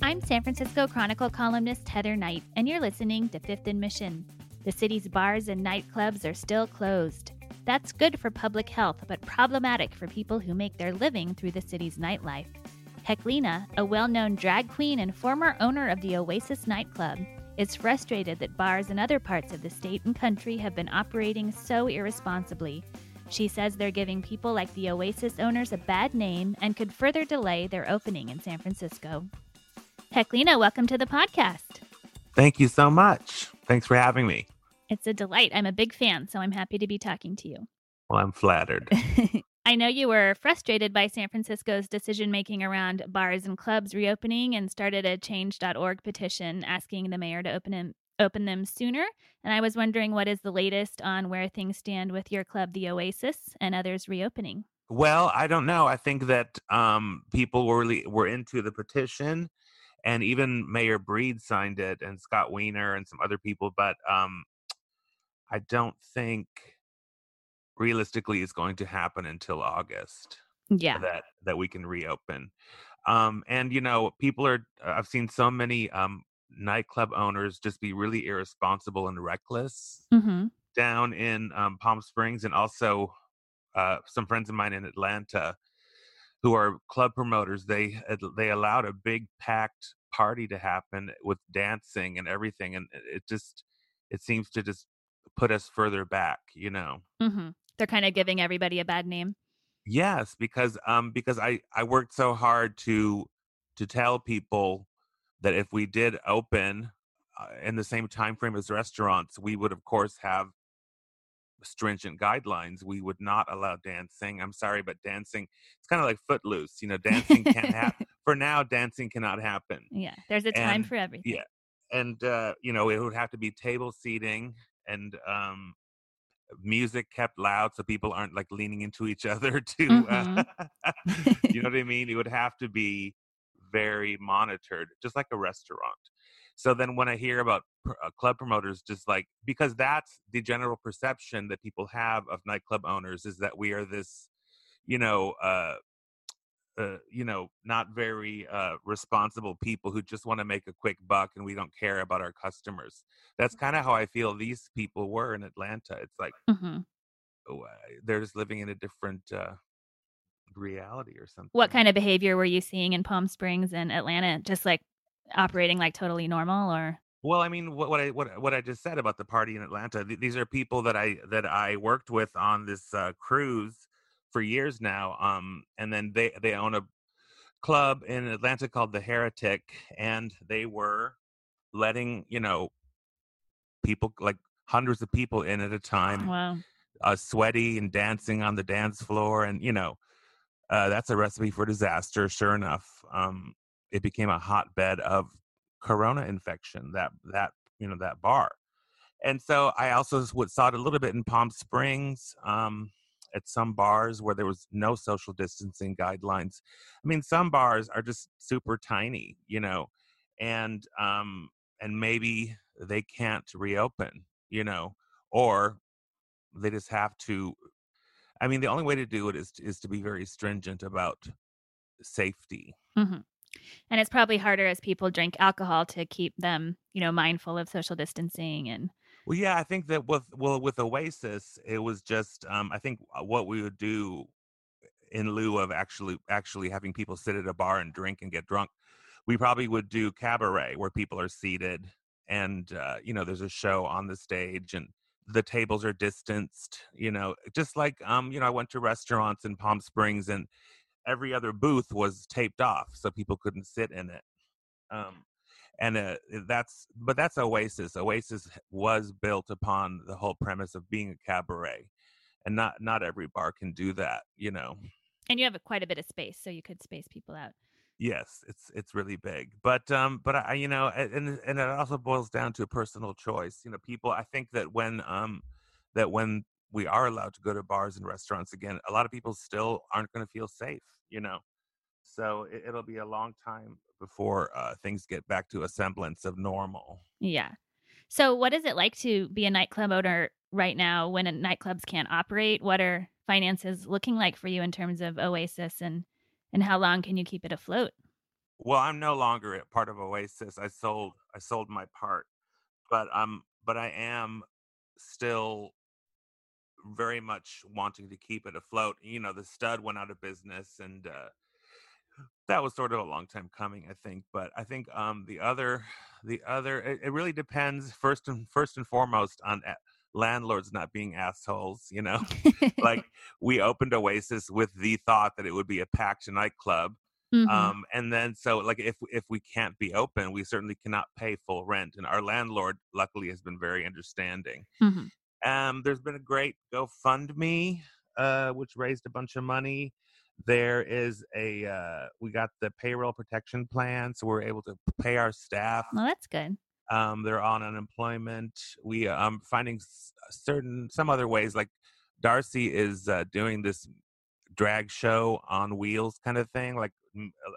I'm San Francisco Chronicle columnist Heather Knight, and you're listening to Fifth and Mission. The city's bars and nightclubs are still closed. That's good for public health, but problematic for people who make their living through the city's nightlife. Heklina, a well known drag queen and former owner of the Oasis nightclub, is frustrated that bars in other parts of the state and country have been operating so irresponsibly. She says they're giving people like the Oasis owners a bad name and could further delay their opening in San Francisco. Heklina, welcome to the podcast. Thank you so much. Thanks for having me. It's a delight. I'm a big fan, so I'm happy to be talking to you. Well, I'm flattered. I know you were frustrated by San Francisco's decision making around bars and clubs reopening and started a change.org petition asking the mayor to open them, open them sooner. And I was wondering what is the latest on where things stand with your club, the Oasis, and others reopening? Well, I don't know. I think that um, people were really were into the petition, and even Mayor Breed signed it, and Scott Wiener and some other people. But um, I don't think realistically it's going to happen until August. Yeah. That that we can reopen. Um, and you know, people are I've seen so many um nightclub owners just be really irresponsible and reckless Mm-hmm. down in um, Palm Springs and also uh, some friends of mine in Atlanta who are club promoters. They they allowed a big packed party to happen with dancing and everything, and it just it seems to just put us further back, you know. Mm-hmm. They're kind of giving everybody a bad name. Yes, because um because I I worked so hard to to tell people that if we did open uh, in the same time frame as restaurants, we would of course have stringent guidelines. We would not allow dancing. I'm sorry, but dancing it's kind of like footloose. You know, dancing can't happen. For now, dancing cannot happen. Yeah. There's a time And- for everything. Yeah. And uh, you know, it would have to be table seating and um music kept loud so people aren't like leaning into each other to uh, you know what I mean? It would have to be very monitored, just like a restaurant. So then when I hear about pr- uh, club promoters, just like because that's the general perception that people have of nightclub owners is that we are this, you know, uh, uh, you know, not very uh, responsible people who just want to make a quick buck and we don't care about our customers. That's kind of how I feel these people were in Atlanta. It's like mm-hmm. oh, they're just living in a different uh, reality or something. What kind of behavior were you seeing in Palm Springs and Atlanta? Just like operating like totally normal or? Well, I mean, what, what I what what I just said about the party in Atlanta. th- these are people that I that I worked with on this uh, cruise for years now. Um, and then they they own a club in Atlanta called the Heretic, and they were letting you know people like hundreds of people in at a time Wow. uh, sweaty and dancing on the dance floor, and you know, uh, that's a recipe for disaster. Sure enough, um, it became a hotbed of corona infection. That that you know that bar, and so I also saw it a little bit in Palm Springs. Um, at some bars where there was no social distancing guidelines. I mean, some bars are just super tiny, you know, and um, and maybe they can't reopen, you know, or they just have to i mean the only way to do it is is to be very stringent about safety hmm And it's probably harder as people drink alcohol to keep them, you know, mindful of social distancing and. well yeah i think that with well with oasis it was just um i think uh, what we would do in lieu of actually actually having people sit at a bar and drink and get drunk we probably would do cabaret where people are seated and uh, you know there's a show on the stage and the tables are distanced you know just like um you know i went to restaurants in palm springs and every other booth was taped off so people couldn't sit in it. Um and uh, that's but that's oasis. Oasis was built upon the whole premise of being a cabaret and not not every bar can do that you know? And you have quite a bit of space, so you could space people out. yes it's it's really big but um but i you know and and it also boils down to a personal choice you know people i think that when um that when we are allowed to go to bars and restaurants again a lot of people still aren't going to feel safe you know so it, it'll be a long time before uh, things get back to a semblance of normal Yeah. So, what is it like to be a nightclub owner right now when a nightclubs can't operate? What are finances looking like for you in terms of Oasis, and and how long can you keep it afloat? Well, I'm no longer a part of Oasis. I sold I sold my part, but um, but I am still very much wanting to keep it afloat. You know, the stud went out of business, and uh, that was sort of a long time coming, I think. But I think um, the other, the other, it, it really depends first and first and foremost on landlords not being assholes. You know, like we opened Oasis with the thought that it would be a packed nightclub. Mhm. Um, and then so like if if we can't be open, we certainly cannot pay full rent. And our landlord luckily has been very understanding. Mhm. Um, there's been a great GoFundMe, uh, which raised a bunch of money. There is a uh, we got the payroll protection plan, so we're able to pay our staff. well, that's good. Um, they're on unemployment. We um finding s- certain some other ways, like Darcy is uh, doing this drag show on wheels kind of thing, like m- uh,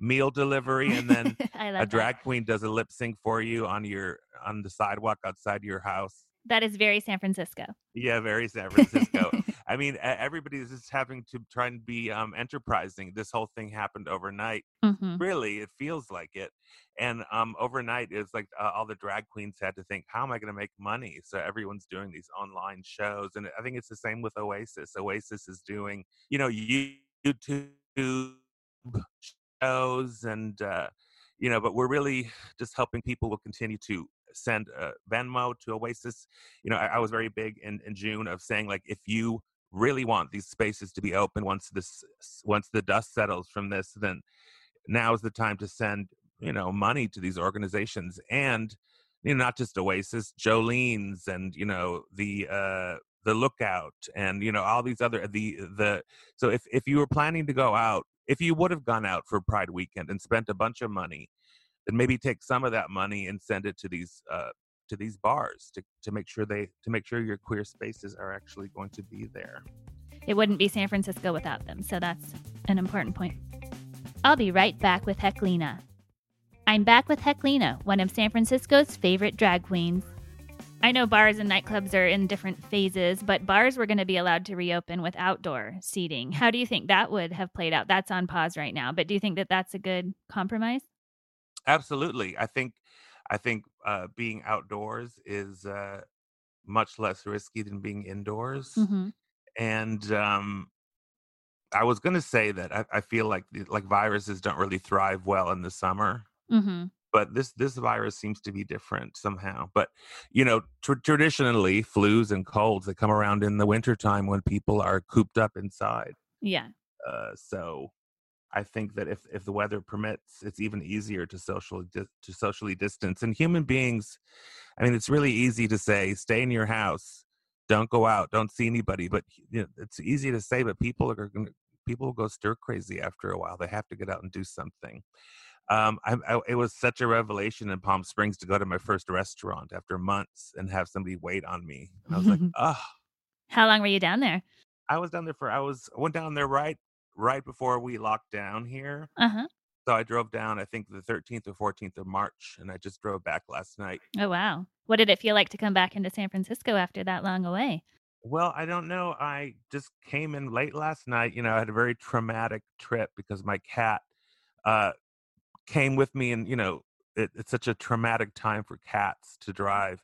meal delivery, and then a love that. drag queen does a lip sync for you on your on the sidewalk outside your house. That is very San Francisco. Yeah, very San Francisco. I mean, everybody's just having to try and be um, enterprising. This whole thing happened overnight. hmm Really, it feels like it. And um, overnight, it's like uh, all the drag queens had to think, how am I going to make money? So everyone's doing these online shows, and I think it's the same with Oasis. Oasis is doing, you know, YouTube shows, and uh, you know, but we're really just helping people will continue to send uh, Venmo to Oasis. You know, I, I was very big in, in June of saying like, if you really want these spaces to be open once this once the dust settles from this, then now is the time to send you know money to these organizations and you know not just Oasis, Jolene's, and you know the uh, the Lookout, and you know all these other the the. So if if you were planning to go out, if you would have gone out for Pride weekend and spent a bunch of money, then maybe take some of that money and send it to these uh, to these bars to to make sure they to make sure your queer spaces are actually going to be there. It wouldn't be San Francisco without them, so that's an important point. I'll be right back with Heklina. I'm back with Heklina, one of San Francisco's favorite drag queens. I know bars and nightclubs are in different phases, but bars were going to be allowed to reopen with outdoor seating. How do you think that would have played out? That's on pause right now, but do you think that that's a good compromise? Absolutely, I think I think uh, being outdoors is uh, much less risky than being indoors. Mm-hmm. And um, I was going to say that I, I feel like the, like viruses don't really thrive well in the summer. Mm-hmm. but this this virus seems to be different somehow but you know tr- traditionally flus and colds that come around in the wintertime when people are cooped up inside Yeah. uh, so i think that if if the weather permits it's even easier to socially dis- to socially distance and human beings i mean it's really easy to say stay in your house. Don't go out. Don't see anybody. But you know, it's easy to say but people are going people will go stir crazy after a while. They have to get out and do something. Um, I, I, it was such a revelation in Palm Springs to go to my first restaurant after months and have somebody wait on me. And I was like, oh, How long were you down there? I was down there for, I was, went down there right, right before we locked down here. Uh huh. So I drove down, I think the 13th or 14th of March, and I just drove back last night. Oh, wow. What did it feel like to come back into San Francisco after that long away? Well, I don't know. I just came in late last night. You know, I had a very traumatic trip because my cat uh, came with me, and you know, it, it's such a traumatic time for cats to drive.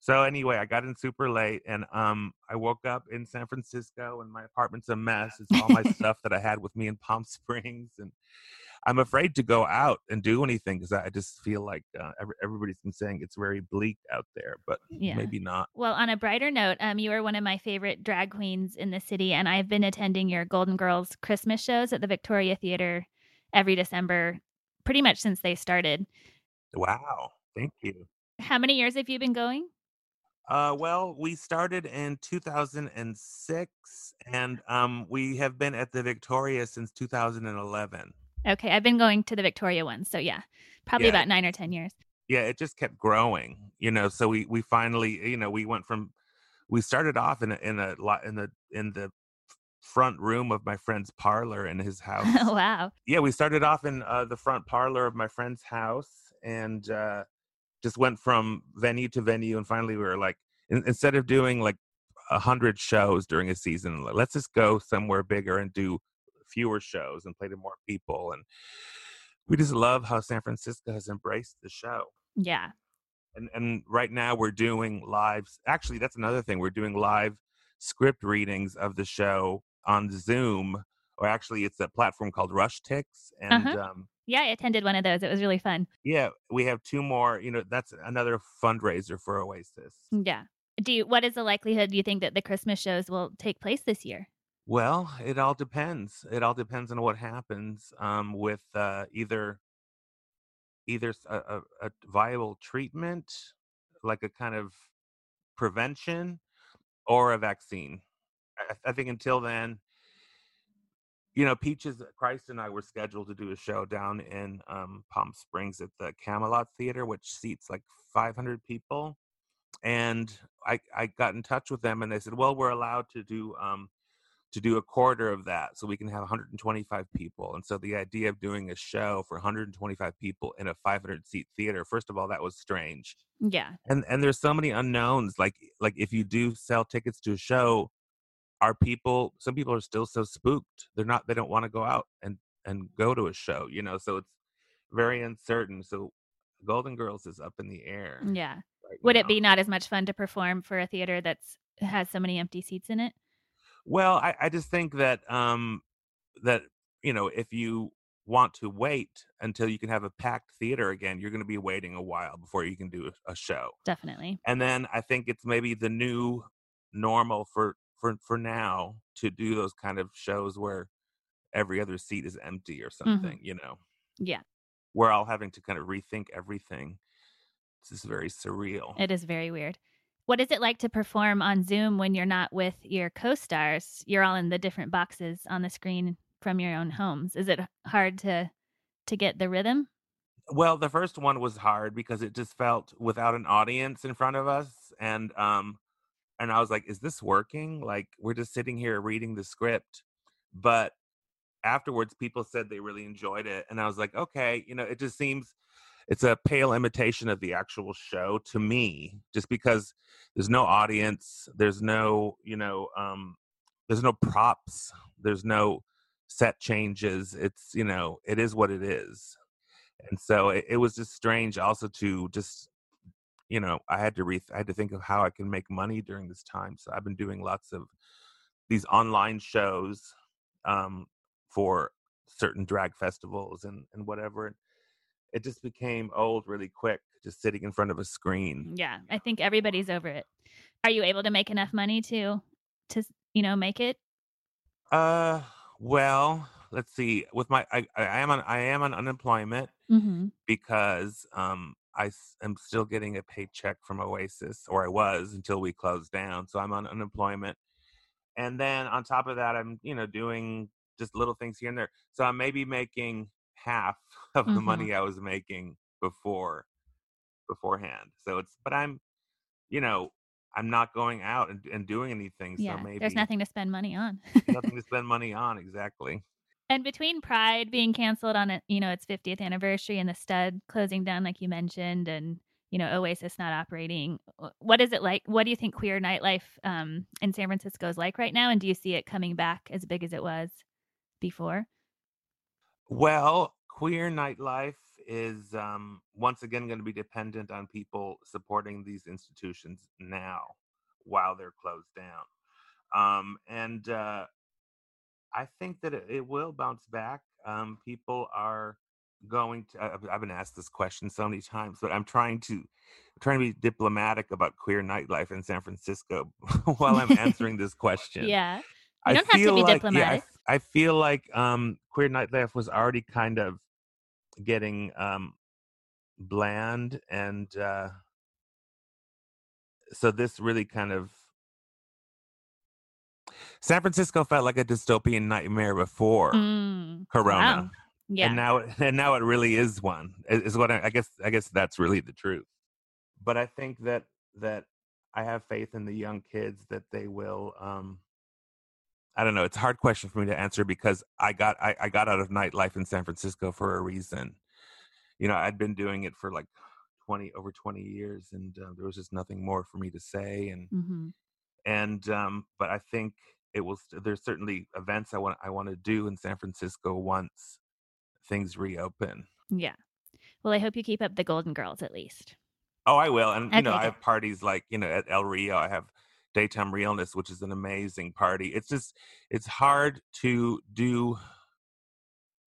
So anyway, I got in super late, and um, I woke up in San Francisco, and my apartment's a mess. It's all my stuff that I had with me in Palm Springs, and I'm afraid to go out and do anything because I just feel like uh, every, everybody's been saying it's very bleak out there, but Yeah. maybe not. Well, on a brighter note, um, you are one of my favorite drag queens in the city, and I've been attending your Golden Girls Christmas shows at the Victoria Theater every December, pretty much since they started. Wow, thank you. How many years have you been going? Uh, well, we started in 2006, and um, we have been at the Victoria since 2011. Okay, I've been going to the Victoria one, so yeah, probably Yeah. about nine or ten years. Yeah, it just kept growing, you know. So we we finally, you know, we went from we started off in a, in a lot in the in the front room of my friend's parlor in his house. wow. yeah, we started off in uh, the front parlor of my friend's house and uh, just went from venue to venue. And finally, we were like, in, instead of doing like a hundred shows during a season, let's just go somewhere bigger and do fewer shows and play to more people. And we just love how San Francisco has embraced the show. Yeah. And and right now we're doing lives. Actually, that's another thing. We're doing live script readings of the show on Zoom, or actually, it's a platform called Rushtix. And Uh-huh. um, Yeah, I attended one of those. It was really fun. yeah, we have two more. You know, that's another fundraiser for Oasis. Yeah. Do you, what is the likelihood you think that the Christmas shows will take place this year? Well, it all depends. It all depends on what happens um, with uh, either either a viable treatment, like a kind of prevention, or a vaccine. I, I think until then, you know, Peaches, Christ, and I were scheduled to do a show down in um, Palm Springs at the Camelot Theater, which seats like 500 people. And I, I got in touch with them, and they said, "Well, we're allowed to do um, to do a quarter of that, so we can have 125 people." And so the idea of doing a show for 125 people in a 500 seat theater, first of all, that was strange Yeah. and and there's so many unknowns like like if you do sell tickets to a show are people some people are still so spooked they're not they don't want to go out and and go to a show you know so it's very uncertain so golden girls is up in the air Yeah. right Would it be not as much fun to perform for a theater that's has so many empty seats in it? well i i just think that um that you know if you want to wait until you can have a packed theater again you're going to be waiting a while before you can do a show Definitely. and then I think it's maybe the new normal for for for now to do those kind of shows where every other seat is empty or something. You know, Yeah. we're all having to kind of rethink everything. This is very surreal. It is very weird. What is it like to perform on Zoom when you're not with your co-stars? You're all in the different boxes on the screen from your own homes. Is it hard to to get the rhythm? Well, the first one was hard because it just felt without an audience in front of us, and um, and I was like, "Is this working?" Like we're just sitting here reading the script, but afterwards, people said they really enjoyed it, and I was like, "Okay, you know, it just seems it's a pale imitation of the actual show to me, just because there's no audience, there's no, you know, um, there's no props, there's no set changes. It's you know, it is what it is." and so it, it was just strange also to just you know i had to re i had to think of how i can make money during this time so i've been doing lots of these online shows um for certain drag festivals and and whatever it just became old really quick just sitting in front of a screen Yeah, I think everybody's over it. Are you able to make enough money to to you know make it? uh well let's see with my i i am on i am on unemployment Mm-hmm. because um, I am still getting a paycheck from Oasis, or I was until we closed down. So I'm on unemployment, and then on top of that, I'm you know doing just little things here and there. So I'm maybe making half of the Mhm. money I was making before beforehand. So it's but I'm you know I'm not going out and, and doing anything. Yeah, so maybe there's nothing to spend money on. nothing to spend money on exactly. And between Pride being canceled on it, you know, its 50th anniversary and the stud closing down, like you mentioned, and, you know, Oasis not operating, what is it like? What do you think queer nightlife um, in San Francisco is like right now? And do you see it coming back as big as it was before? Well, queer nightlife is um, once again going to be dependent on people supporting these institutions now while they're closed down. Um, and uh, I think that it, it will bounce back. Um, people are going to, I've, I've been asked this question so many times, but I'm trying to. I'm Trying to be diplomatic about queer nightlife in San Francisco while I'm answering this question. Yeah. You I don't have to be like, Yeah, I, diplomatic. I feel like um, queer nightlife was already kind of getting um, bland, and uh, so this really kind of San Francisco felt like a dystopian nightmare before Mm, Corona, wow. Yeah. and now it, and now it really is one. Is what I, I guess. I guess that's really the truth. But I think that that I have faith in the young kids that they will. Um, I don't know. It's a hard question for me to answer because I got I, I got out of nightlife in San Francisco for a reason. You know, I'd been doing it for like twenty over twenty years, and uh, there was just nothing more for me to say. And hmm and um, but I think it will. St- there's certainly events I want I want to do in San Francisco once things reopen. Yeah. Well, I hope you keep up the Golden Girls at least. Oh, I will. And you know, Okay, I have parties like, you know, at El Rio, I have Daytime Realness, which is an amazing party. It's just it's hard to do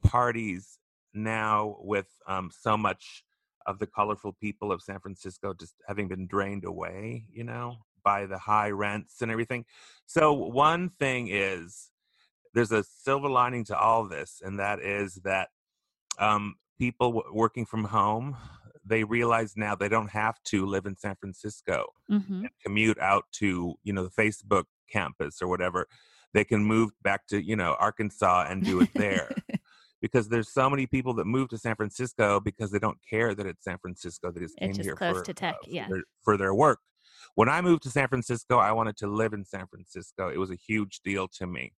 parties now with um so much of the colorful people of San Francisco just having been drained away, you know, by the high rents and everything. So one thing is there's a silver lining to all this, and that is that um, people w- working from home they realize now they don't have to live in San Francisco hmm and commute out to you know the Facebook campus or whatever. They can move back to you know Arkansas and do it there because there's so many people that move to San Francisco because they don't care that it's San Francisco. They just It's came just here close for, to tech, uh, for yeah. their, for their work. When I moved to San Francisco, I wanted to live in San Francisco. It was a huge deal to me.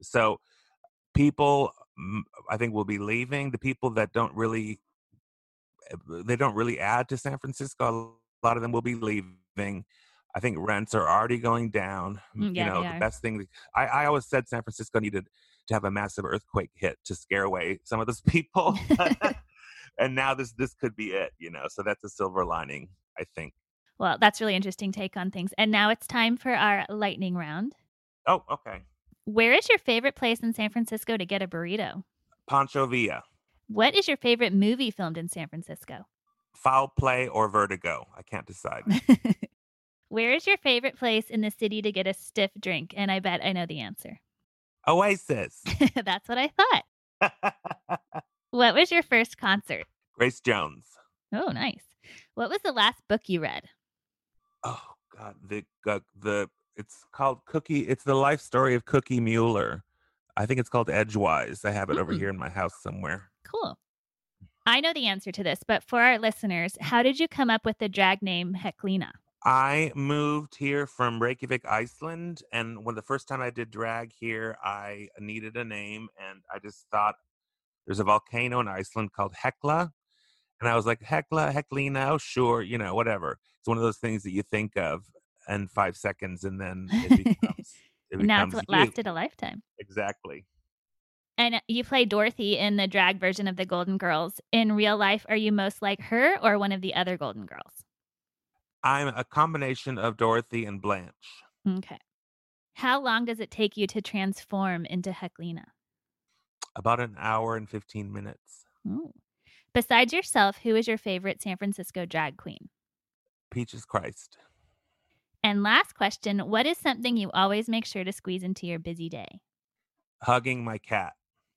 So people, mm, I think, will be leaving. The people that don't really, eh, they don't really add to San Francisco. A lot of them will be leaving. I think rents are already going down. Mm, yeah, you know, the best thing. I, I always said San Francisco needed to have a massive earthquake hit to scare away some of those people. and now this this could be it. You know, so that's a silver lining. I think. Well, that's really interesting take on things. And now it's time for our lightning round. Oh, okay. Where is your favorite place in San Francisco to get a burrito? Pancho Villa, What is your favorite movie filmed in San Francisco? foul play or vertigo. I can't decide. Where is your favorite place in the city to get a stiff drink? And I bet I know the answer. Oasis. That's what I thought. What was your first concert? Grace Jones. Oh, nice. What was the last book you read? Oh God, the uh, the it's called Cookie. It's the life story of Cookie Mueller. I think it's called Edgewise. I have it over Mm. here in my house somewhere. Cool. I know the answer to this, but for our listeners, how did you come up with the drag name Heklina? I moved here from Reykjavik, Iceland, and when the first time I did drag here, I needed a name, and I just thought there's a volcano in Iceland called Hekla, and I was like Hekla, Heklina, oh sure, you know, whatever. It's one of those things that you think of in five seconds, and then it becomes. It now becomes it's what lasted a lifetime. Exactly. And uh, you play Dorothy in the drag version of the Golden Girls. In real life, are you most like her or one of the other Golden Girls? I'm a combination of Dorothy and Blanche. Okay. How long does it take you to transform into Heklina? About an hour and 15 minutes. Ooh. Besides yourself, who is your favorite San Francisco drag queen? Peaches Christ. And last question What is something you always make sure to squeeze into your busy day? Hugging my cat.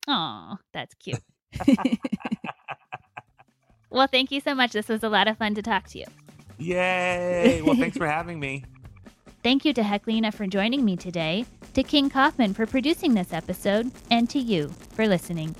Oh, that's cute. well, thank you so much. This was a lot of fun to talk to you. Yay! Well, thanks for having me. Thank you to Heklina for joining me today, to King Kaufman for producing this episode, and to you for listening.